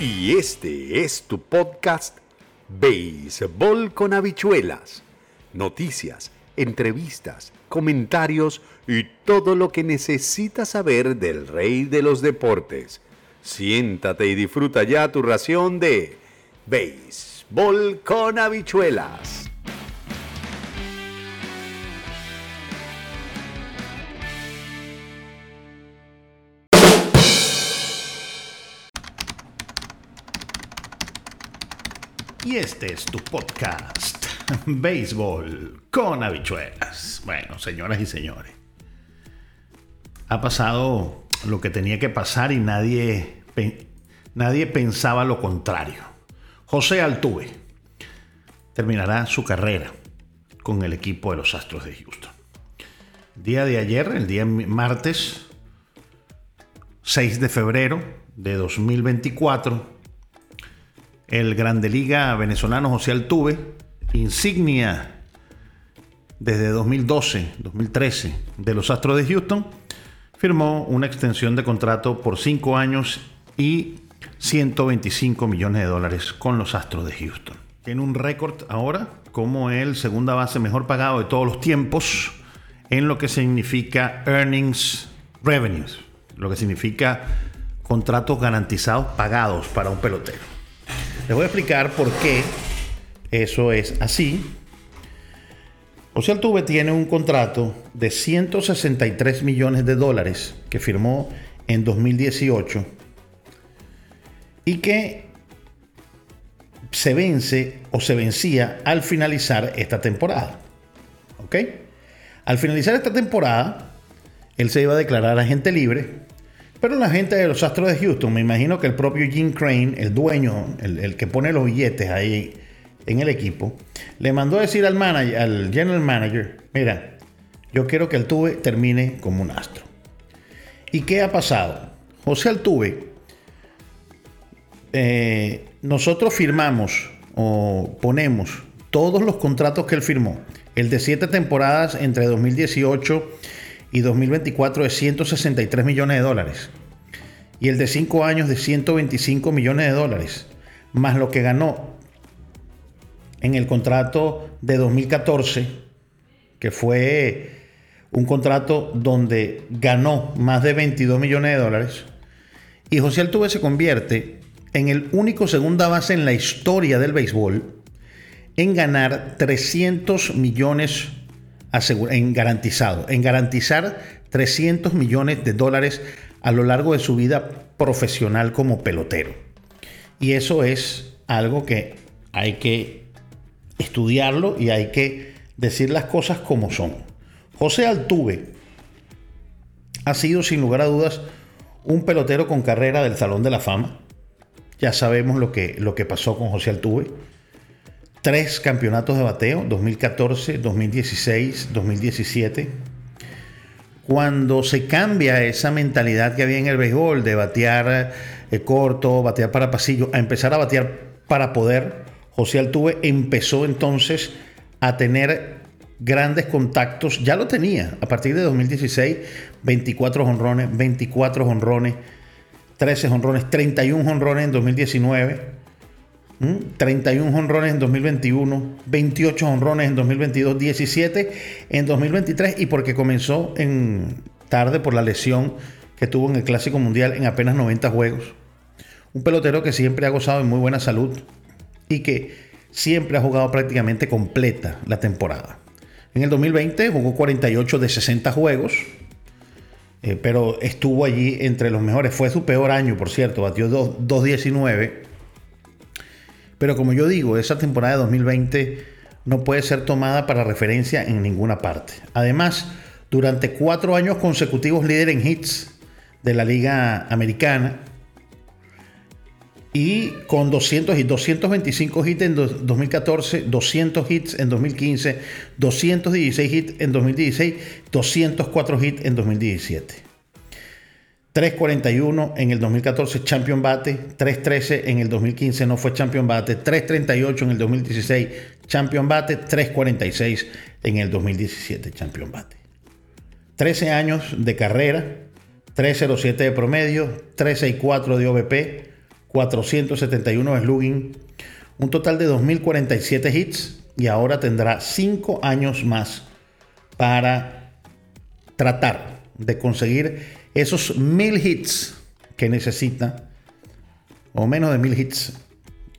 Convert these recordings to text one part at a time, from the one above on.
Y este es tu podcast Béisbol con habichuelas. Noticias, entrevistas, comentarios y todo lo que necesitas saber del rey de los deportes. Siéntate y disfruta ya tu ración de Béisbol con habichuelas. Y este es tu podcast, Béisbol con habichuelas. Bueno, señoras y señores, ha pasado lo que tenía que pasar y nadie, nadie pensaba lo contrario. José Altuve terminará su carrera con el equipo de los Astros de Houston. día de ayer, el día martes 6 de febrero de 2024, el Grande Liga venezolano José Altuve, insignia desde 2012, 2013 de los Astros de Houston, firmó una extensión de contrato por 5 años y 125 millones de dólares con los Astros de Houston. Tiene un récord ahora como el segunda base mejor pagado de todos los tiempos en lo que significa earnings revenues, lo que significa contratos garantizados pagados para un pelotero. Les voy a explicar por qué eso es así. José Altuve tiene un contrato de 163 millones de dólares que firmó en 2018 y que se vence o se vencía al finalizar esta temporada. ¿Ok? Al finalizar esta temporada, él se iba a declarar agente libre pero la gente de los Astros de Houston, me imagino que el propio Jim Crane, el dueño, el, que pone los billetes ahí en el equipo, le mandó a decir al, manager, al general manager, mira, yo quiero que Altuve termine como un astro. ¿Y qué ha pasado? José Altuve, eh, nosotros firmamos o ponemos todos los contratos que él firmó, el de siete temporadas entre 2018 y 2024 de 163 millones de dólares. Y el de 5 años de 125 millones de dólares. Más lo que ganó en el contrato de 2014, que fue un contrato donde ganó más de 22 millones de dólares. Y José Altuve se convierte en el único segunda base en la historia del béisbol en ganar 300 millones en garantizado, en garantizar 300 millones de dólares a lo largo de su vida profesional como pelotero. Y eso es algo que hay que estudiarlo y hay que decir las cosas como son. José Altuve ha sido sin lugar a dudas un pelotero con carrera del Salón de la Fama. Ya sabemos lo que, lo que pasó con José Altuve tres campeonatos de bateo, 2014, 2016, 2017. Cuando se cambia esa mentalidad que había en el béisbol de batear eh, corto, batear para pasillo, a empezar a batear para poder, José Altuve empezó entonces a tener grandes contactos, ya lo tenía a partir de 2016, 24 honrones, 24 honrones, 13 honrones, 31 honrones en 2019 31 honrones en 2021, 28 honrones en 2022, 17 en 2023 y porque comenzó en tarde por la lesión que tuvo en el Clásico Mundial en apenas 90 juegos. Un pelotero que siempre ha gozado de muy buena salud y que siempre ha jugado prácticamente completa la temporada. En el 2020 jugó 48 de 60 juegos, eh, pero estuvo allí entre los mejores. Fue su peor año, por cierto, batió 2.19 pero como yo digo, esa temporada de 2020 no puede ser tomada para referencia en ninguna parte. Además, durante cuatro años consecutivos líder en hits de la Liga Americana y con 200 y 225 hits en 2014, 200 hits en 2015, 216 hits en 2016, 204 hits en 2017. 3.41 en el 2014 Champion Bate, 3.13 en el 2015 no fue Champion Bate, 3.38 en el 2016 Champion Bate, 3.46 en el 2017 Champion Bate. 13 años de carrera, 3.07 de promedio, 3.64 de OVP, 471 slugging, un total de 2.047 hits y ahora tendrá 5 años más para tratar de conseguir esos 1000 hits que necesita, o menos de 1000 hits,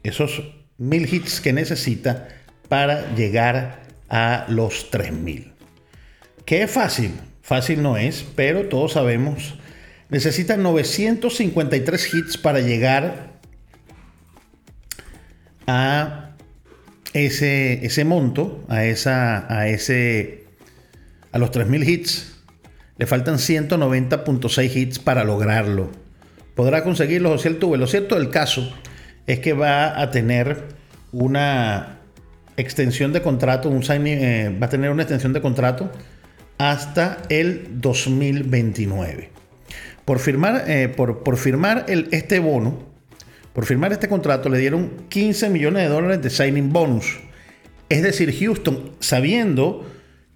esos 1000 hits que necesita para llegar a los 3000. ¿Qué es fácil? Fácil no es, pero todos sabemos, necesita 953 hits para llegar a ese, ese monto, a, esa, a, ese, a los 3000 hits. Le faltan 190.6 hits para lograrlo. ¿Podrá conseguirlo José Altuve? Lo cierto del caso es que va a tener una extensión de contrato, un eh, va a tener una extensión de contrato hasta el 2029. Por firmar, eh, por, por firmar este bono, por firmar este contrato le dieron 15 millones de dólares de signing bonus. Es decir, Houston, sabiendo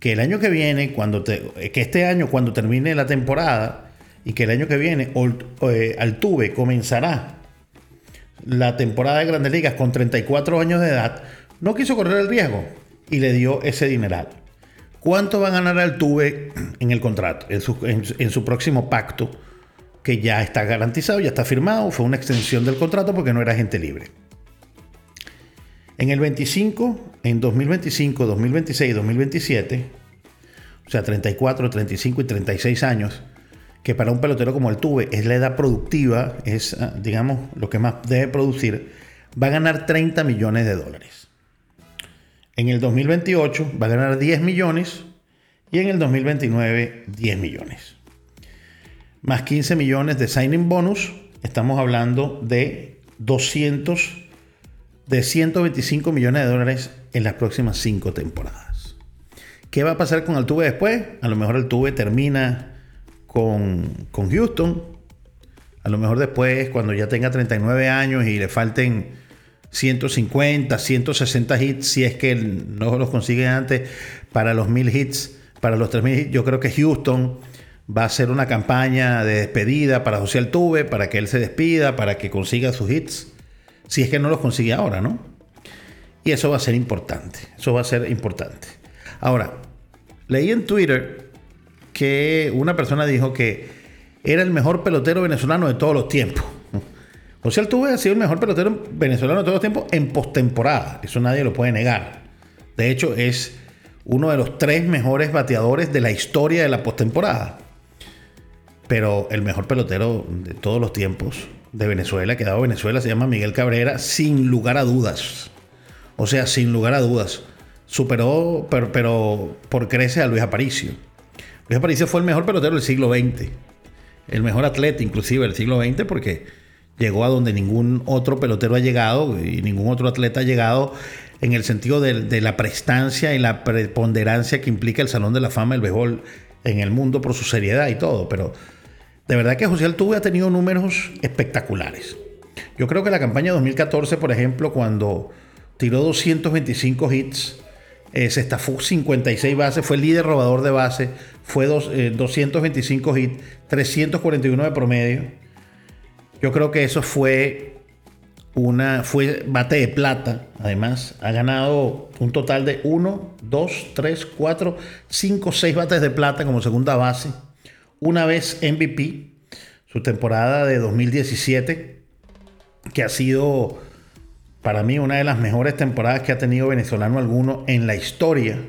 que el año que viene, cuando que este año cuando termine la temporada y que el año que viene eh, Altuve comenzará la temporada de Grandes Ligas con 34 años de edad, no quiso correr el riesgo y le dio ese dineral. ¿Cuánto va a ganar Altuve en el contrato, en su, en su próximo pacto? que ya está garantizado, ya está firmado, fue una extensión del contrato porque no era gente libre. En el 25, en 2025, 2026, 2027, o sea, 34, 35 y 36 años, que para un pelotero como el Tuve es la edad productiva, es, ah, digamos, lo que más debe producir, va a ganar 30 millones de dólares. En el 2028 va a ganar 10 millones y en el 2029 10 millones más 15 millones de signing bonus, estamos hablando de 200, de 125 millones de dólares en las próximas 5 temporadas. ¿Qué va a pasar con Altuve después? A lo mejor Altuve termina con, con Houston. A lo mejor después, cuando ya tenga 39 años y le falten 150, 160 hits, si es que no los consigue antes para los 1000 hits, para los 3000 hits, yo creo que Houston va a ser una campaña de despedida para José Altuve, para que él se despida, para que consiga sus hits, si es que no los consigue ahora, ¿no? Y eso va a ser importante, eso va a ser importante. Ahora, leí en Twitter que una persona dijo que era el mejor pelotero venezolano de todos los tiempos. José Altuve ha sido el mejor pelotero venezolano de todos los tiempos en postemporada, eso nadie lo puede negar. De hecho, es uno de los tres mejores bateadores de la historia de la postemporada. Pero el mejor pelotero de todos los tiempos de Venezuela, que dado Venezuela, se llama Miguel Cabrera, sin lugar a dudas. O sea, sin lugar a dudas. Superó, pero, por crece a Luis Aparicio. Luis Aparicio fue el mejor pelotero del siglo XX. El mejor atleta, inclusive, del siglo XX, porque llegó a donde ningún otro pelotero ha llegado y ningún otro atleta ha llegado en el sentido de, de, la prestancia y la preponderancia que implica el Salón de la Fama del béisbol en el mundo por su seriedad y todo. Pero de verdad que José Altuve ha tenido números espectaculares. Yo creo que la campaña 2014, por ejemplo, cuando tiró 225 hits, eh, se estafó 56 bases, fue el líder robador de base, fue 225 eh, hits, 341 de promedio. Yo creo que eso fue una fue bate de plata. Además, ha ganado un total de 1, 2, 3, 4, 5, 6 bates de plata como segunda base una vez MVP, su temporada de 2017, que ha sido para mí una de las mejores temporadas que ha tenido venezolano alguno en la historia.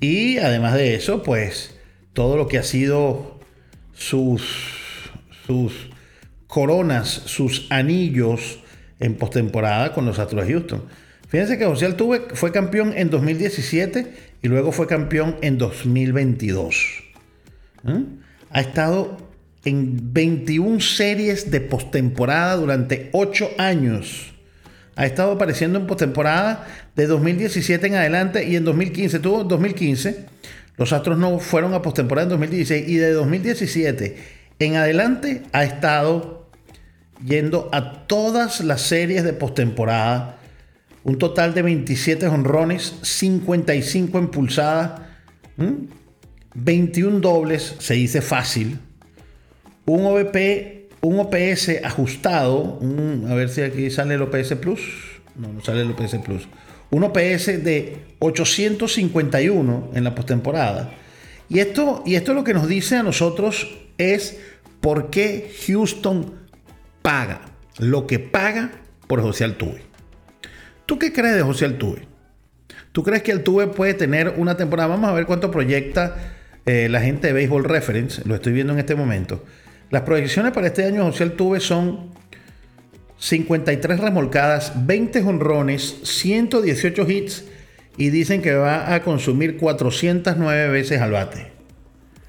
Y además de eso, pues todo lo que ha sido sus, sus coronas, sus anillos en postemporada con los Astros de Houston. Fíjense que José Altuve fue campeón en 2017 y luego fue campeón en 2022. ¿Mm? Ha estado en 21 series de postemporada durante 8 años. Ha estado apareciendo en postemporada de 2017 en adelante y en 2015. Tuvo 2015. Los Astros no fueron a postemporada en 2016 y de 2017 en adelante ha estado yendo a todas las series de postemporada. Un total de 27 honrones, 55 impulsadas. 21 dobles, se dice fácil. Un OVP un OPS ajustado, a ver si aquí sale el OPS Plus. No, no sale el OPS Plus. Un OPS de 851 en la postemporada. Y esto, y esto lo que nos dice a nosotros es por qué Houston paga lo que paga por José Altuve. ¿Tú qué crees de José Altuve? ¿Tú crees que Altuve puede tener una temporada? Vamos a ver cuánto proyecta eh, la gente de Baseball Reference. Lo estoy viendo en este momento. Las proyecciones para este año José Altuve son 53 remolcadas, 20 honrones, 118 hits y dicen que va a consumir 409 veces al bate.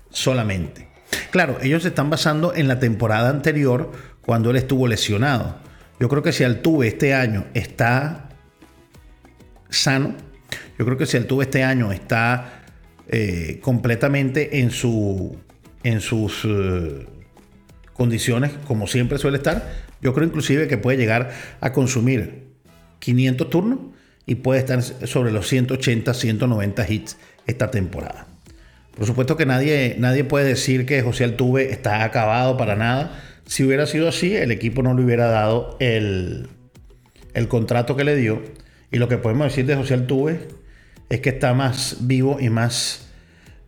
Solamente. Claro, ellos se están basando en la temporada anterior cuando él estuvo lesionado. Yo creo que si Altuve este año está sano, yo creo que si Altuve este año está eh, completamente en, su, en sus eh, condiciones, como siempre suele estar, yo creo inclusive que puede llegar a consumir 500 turnos y puede estar sobre los 180, 190 hits esta temporada. Por supuesto que nadie, nadie puede decir que José Altuve está acabado para nada. Si hubiera sido así, el equipo no le hubiera dado el, el contrato que le dio. Y lo que podemos decir de José Altuve es que está más vivo y más,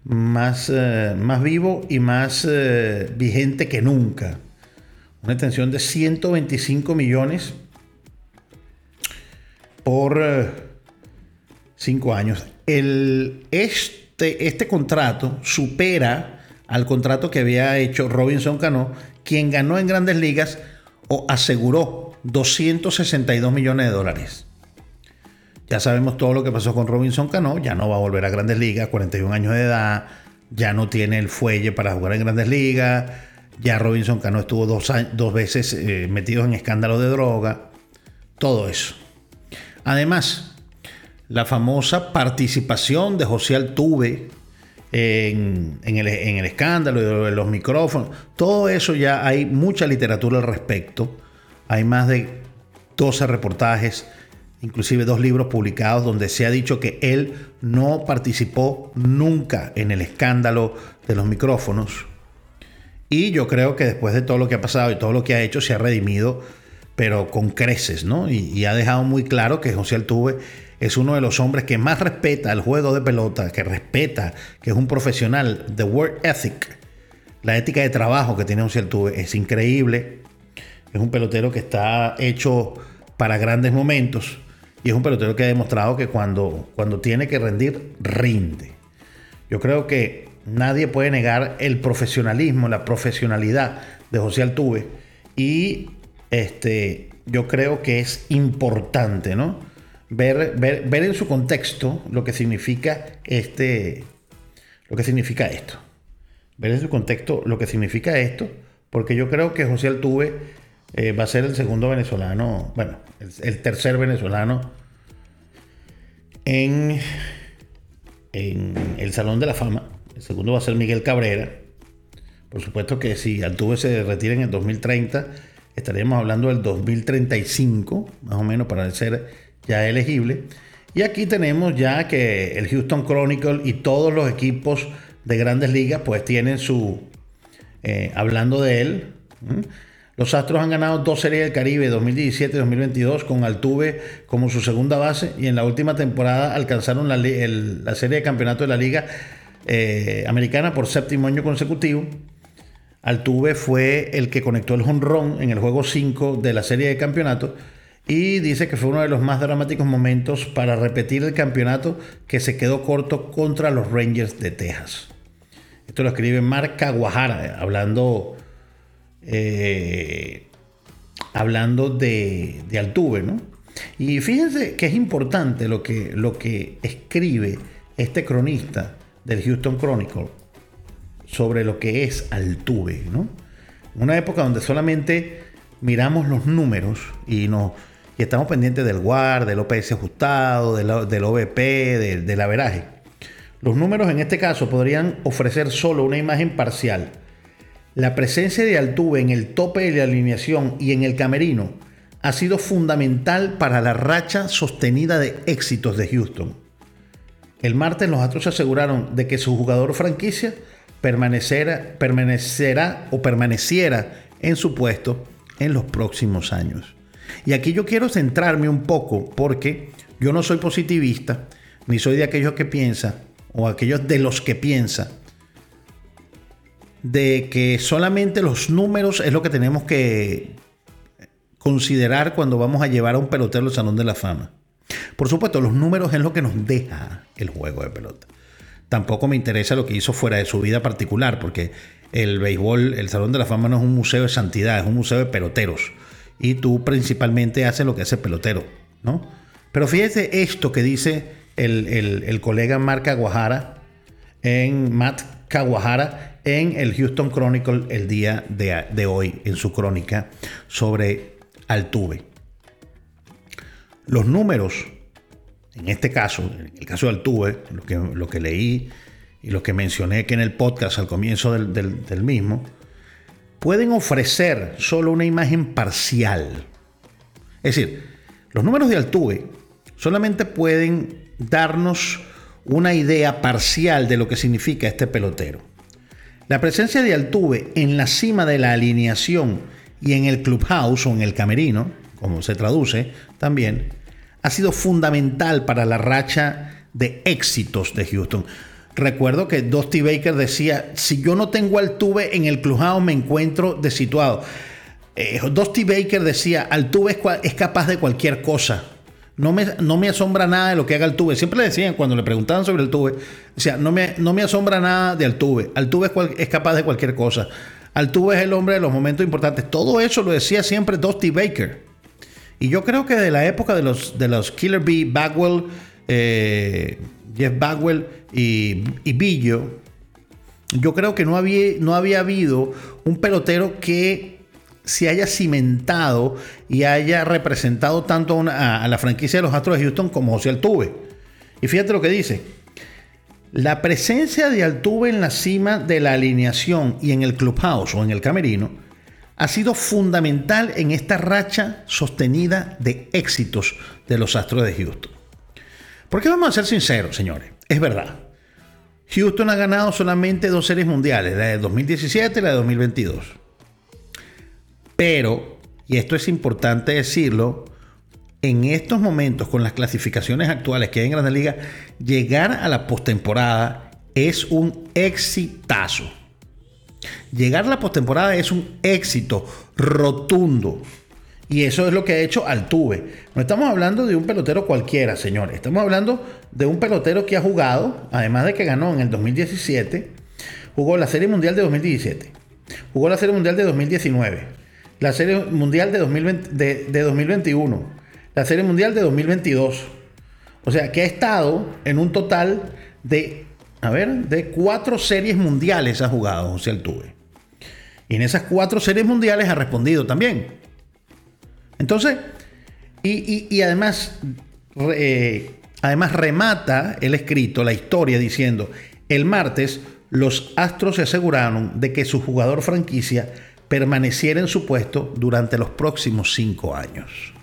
más, eh, más vivo y más eh, vigente que nunca. Una extensión de 125 millones por 5 eh, años. El, este, este contrato supera al contrato que había hecho Robinson Cano, quien ganó en grandes ligas o aseguró 262 millones de dólares. Ya sabemos todo lo que pasó con Robinson Cano, ya no va a volver a grandes ligas, 41 años de edad, ya no tiene el fuelle para jugar en grandes ligas, ya Robinson Cano estuvo dos, dos veces eh, metido en escándalo de droga, todo eso. Además, la famosa participación de José Altuve en, el, escándalo de los micrófonos, todo eso ya hay mucha literatura al respecto. Hay más de 12 reportajes, inclusive dos libros publicados donde se ha dicho que él no participó nunca en el escándalo de los micrófonos. Y yo creo que después de todo lo que ha pasado y todo lo que ha hecho, se ha redimido pero con creces, ¿no? Y, ha dejado muy claro que José Altuve es uno de los hombres que más respeta el juego de pelota, que respeta, que es un profesional, the work ethic, la ética de trabajo que tiene José Altuve es increíble. Es un pelotero que está hecho para grandes momentos y es un pelotero que ha demostrado que cuando, cuando tiene que rendir, rinde. Yo creo que nadie puede negar el profesionalismo, la profesionalidad de José Altuve y este, yo creo que es importante, ¿no? Ver, ver, en su contexto lo que significa este, lo que significa esto. Ver en su contexto lo que significa esto, porque yo creo que José Altuve eh, va a ser el segundo venezolano, bueno, el, tercer venezolano en, el Salón de la Fama. El segundo va a ser Miguel Cabrera. Por supuesto que si Altuve se retira en el 2030, estaríamos hablando del 2035, más o menos, para ser ya elegible. Y aquí tenemos ya que el Houston Chronicle y todos los equipos de grandes ligas pues tienen su... Eh, hablando de él. Los Astros han ganado dos series del Caribe 2017 y 2022 con Altuve como su segunda base y en la última temporada alcanzaron la, serie de campeonato de la Liga eh, Americana por séptimo año consecutivo. Altuve fue el que conectó el jonrón en el juego 5 de la serie de campeonato y dice que fue uno de los más dramáticos momentos para repetir el campeonato que se quedó corto contra los Rangers de Texas. Esto lo escribe Mark Caguajara, hablando, eh, hablando de, Altuve, ¿no? Y fíjense que es importante lo que, lo que escribe este cronista del Houston Chronicle sobre lo que es Altuve, ¿no? Una época donde solamente miramos los números y, nos, y estamos pendientes del WAR, del OPS ajustado, del, del OVP, del, del averaje. Los números en este caso podrían ofrecer solo una imagen parcial. La presencia de Altuve en el tope de la alineación y en el camerino ha sido fundamental para la racha sostenida de éxitos de Houston. El martes los Astros aseguraron de que su jugador franquicia permanecerá, permanecerá o permaneciera en su puesto en los próximos años. Y aquí yo quiero centrarme un poco porque yo no soy positivista, ni soy de aquellos que piensan, o aquellos de los que piensan, de que solamente los números es lo que tenemos que considerar cuando vamos a llevar a un pelotero al Salón de la Fama. Por supuesto, los números es lo que nos deja el juego de pelota. Tampoco me interesa lo que hizo fuera de su vida particular, porque el béisbol, el Salón de la Fama no es un museo de santidad, es un museo de peloteros. Y tú principalmente haces lo que hace el pelotero, ¿no? Pero fíjese esto que dice el, colega Mark Aguajara en Matt Caguajara en el Houston Chronicle el día de, hoy, en su crónica sobre Altuve. Los números, en este caso, en el caso de Altuve, lo que, leí y lo que mencioné que en el podcast al comienzo del mismo, pueden ofrecer solo una imagen parcial. Es decir, los números de Altuve solamente pueden darnos una idea parcial de lo que significa este pelotero. La presencia de Altuve en la cima de la alineación y en el clubhouse o en el camerino, como se traduce también, ha sido fundamental para la racha de éxitos de Houston. Recuerdo que Dusty Baker decía, si yo no tengo Altuve en el clubhouse me encuentro desituado. Eh, Dusty Baker decía, Altuve es capaz de cualquier cosa no me, asombra nada de lo que haga Altuve. Siempre le decían cuando le preguntaban sobre Altuve, decía, no me, no me asombra nada de Altuve. Altuve es, capaz de cualquier cosa. Altuve es el hombre de los momentos importantes. Todo eso lo decía siempre Dusty Baker. Y yo creo que de la época de los, de los Killer B, Bagwell, eh, Jeff Bagwell y, y Billo, yo creo que no había, no había habido un pelotero que se haya cimentado y haya representado tanto a, la franquicia de los Astros de Houston como José Altuve. Y fíjate lo que dice. La presencia de Altuve en la cima de la alineación y en el clubhouse o en el camerino ha sido fundamental en esta racha sostenida de éxitos de los Astros de Houston. Porque vamos a ser sinceros, señores, es verdad. Houston ha ganado solamente dos series mundiales, la de 2017 y la de 2022. Pero, y esto es importante decirlo, en estos momentos, con las clasificaciones actuales que hay en Grandes Ligas, llegar a la postemporada es un exitazo. Llegar a la postemporada es un éxito rotundo. Y eso es lo que ha hecho Altuve. No estamos hablando de un pelotero cualquiera, señores. Estamos hablando de un pelotero que ha jugado, además de que ganó en el 2017, jugó la Serie Mundial de 2017, jugó la Serie Mundial de 2019, la Serie Mundial de, 2021, la Serie Mundial de 2022. O sea, que ha estado en un total de, a ver, de cuatro series mundiales ha jugado José Altuve. Y en esas cuatro series mundiales ha respondido también. Entonces, y, además, eh, además remata el escrito, la historia, diciendo, el martes los Astros se aseguraron de que su jugador franquicia permaneciera en su puesto durante los próximos cinco años.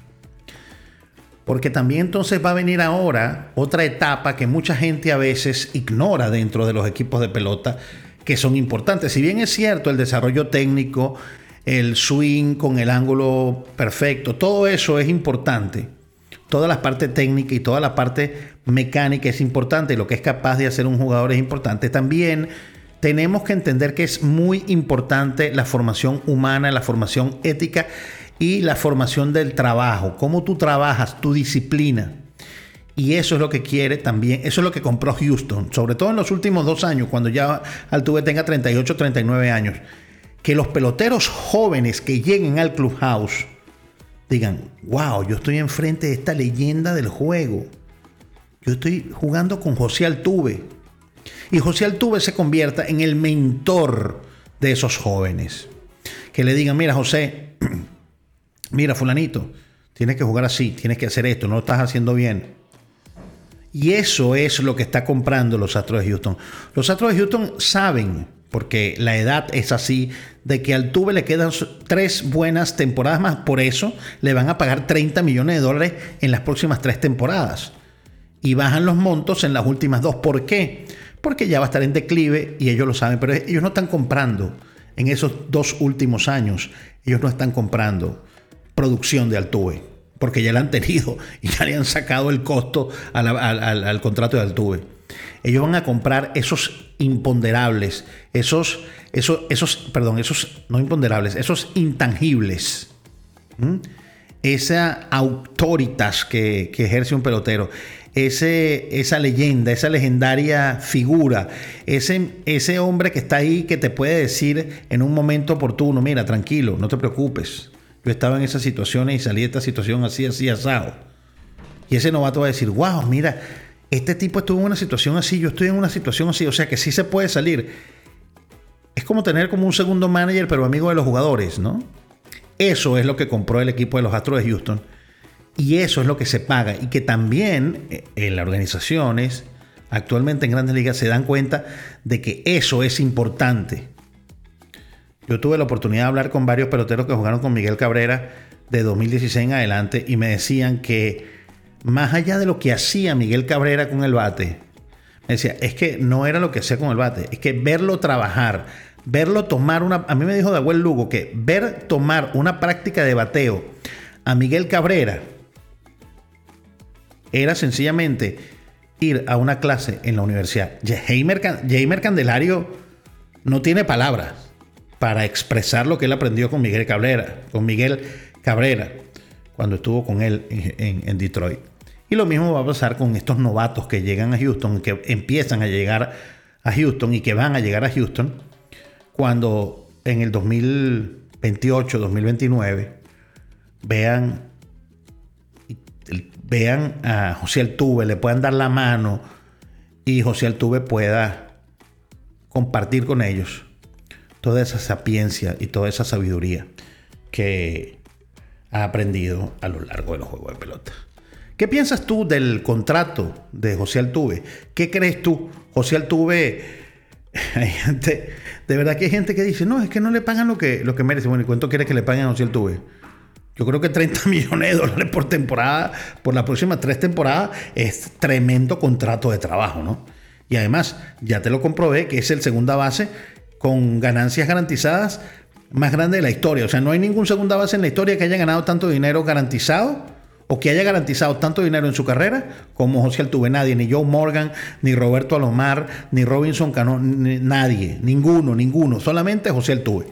Porque también entonces va a venir ahora otra etapa que mucha gente a veces ignora dentro de los equipos de pelota que son importantes. Si bien es cierto el desarrollo técnico, el swing con el ángulo perfecto, todo eso es importante. Toda la parte técnica y toda la parte mecánica es importante y lo que es capaz de hacer un jugador es importante. También tenemos que entender que es muy importante la formación humana, la formación ética y la formación del trabajo, cómo tú trabajas, tu disciplina. Y eso es lo que quiere también, eso es lo que compró Houston, sobre todo en los últimos dos años, cuando ya Altuve tenga 38, 39 años. Que los peloteros jóvenes que lleguen al clubhouse digan, wow, yo estoy enfrente de esta leyenda del juego. Yo estoy jugando con José Altuve, y José Altuve se convierta en el mentor de esos jóvenes. Que le digan, mira José, mira fulanito, tienes que jugar así, tienes que hacer esto, no lo estás haciendo bien. Y eso es lo que está comprando los Astros de Houston. Los Astros de Houston saben, porque la edad es así, de que al Tuve le quedan tres buenas temporadas más. Por eso le van a pagar 30 millones de dólares en las próximas tres temporadas. Y bajan los montos en las últimas dos. ¿Por qué? Porque ya va a estar en declive y ellos lo saben, pero ellos no están comprando en esos dos últimos años, ellos no están comprando producción de Altuve, porque ya la han tenido y ya le han sacado el costo al, contrato de Altuve. Ellos van a comprar esos imponderables, esos, esos, esos, perdón, esos no imponderables, esos intangibles. Esa autoritas que, que ejerce un pelotero ese, esa leyenda, esa legendaria figura, ese, ese hombre que está ahí que te puede decir en un momento oportuno, mira, tranquilo, no te preocupes, yo estaba en esas situaciones y salí de esta situación así, así, asado. Y ese novato va a decir, wow, mira, este tipo estuvo en una situación así, yo estoy en una situación así, o sea que sí se puede salir. Es como tener como un segundo manager, pero amigo de los jugadores, ¿no? Eso es lo que compró el equipo de los Astros de Houston y eso es lo que se paga. Y que también eh, en las organizaciones, actualmente en grandes ligas, se dan cuenta de que eso es importante. Yo tuve la oportunidad de hablar con varios peloteros que jugaron con Miguel Cabrera de 2016 en adelante y me decían que más allá de lo que hacía Miguel Cabrera con el bate, me decía, es que no era lo que hacía con el bate, es que verlo trabajar, verlo tomar una... A mí me dijo Daguel Lugo que ver tomar una práctica de bateo a Miguel Cabrera, era sencillamente ir a una clase en la universidad. Jamer, Candelario no tiene palabras para expresar lo que él aprendió con Miguel Cabrera, con Miguel Cabrera, cuando estuvo con él en, Detroit. Y lo mismo va a pasar con estos novatos que llegan a Houston, que empiezan a llegar a Houston y que van a llegar a Houston, cuando en el 2028, 2029 vean vean a José Altuve, le puedan dar la mano y José Altuve pueda compartir con ellos toda esa sapiencia y toda esa sabiduría que ha aprendido a lo largo de los juegos de pelota. ¿Qué piensas tú del contrato de José Altuve? ¿Qué crees tú? José Altuve, hay gente, de verdad que hay gente que dice, no, es que no le pagan lo que, lo que merece. Bueno, ¿y cuánto quiere que le paguen a José Altuve? Yo creo que 30 millones de dólares por temporada, por las próximas tres temporadas, es tremendo contrato de trabajo, ¿no? Y además, ya te lo comprobé que es el segunda base con ganancias garantizadas más grande de la historia. O sea, no hay ningún segunda base en la historia que haya ganado tanto dinero garantizado o que haya garantizado tanto dinero en su carrera como José Altuve. Nadie, ni Joe Morgan, ni Roberto Alomar, ni Robinson Cano, nadie, ninguno, ninguno. Solamente José Altuve.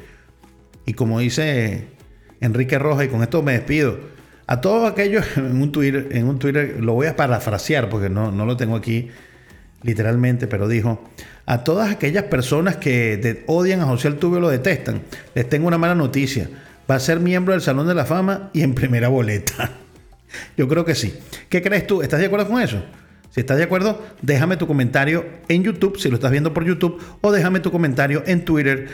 Y como dice Enrique Roja, y con esto me despido. A todos aquellos en un Twitter, en un Twitter lo voy a parafrasear porque no, no lo tengo aquí literalmente, pero dijo, a todas aquellas personas que odian a José Altuve o lo detestan, les tengo una mala noticia. Va a ser miembro del Salón de la Fama y en primera boleta. Yo creo que sí. ¿Qué crees tú? ¿Estás de acuerdo con eso? Si estás de acuerdo, déjame tu comentario en YouTube, si lo estás viendo por YouTube, o déjame tu comentario en Twitter,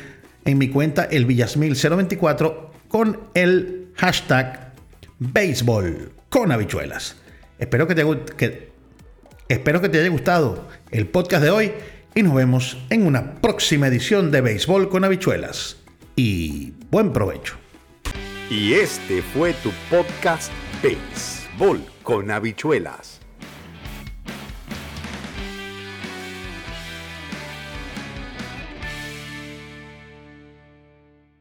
en mi cuenta el Villasmil024 con el hashtag béisbol con habichuelas. Espero que, te, espero que te haya gustado el podcast de hoy y nos vemos en una próxima edición de Béisbol con habichuelas. Y buen provecho. Y este fue tu podcast Béisbol con habichuelas.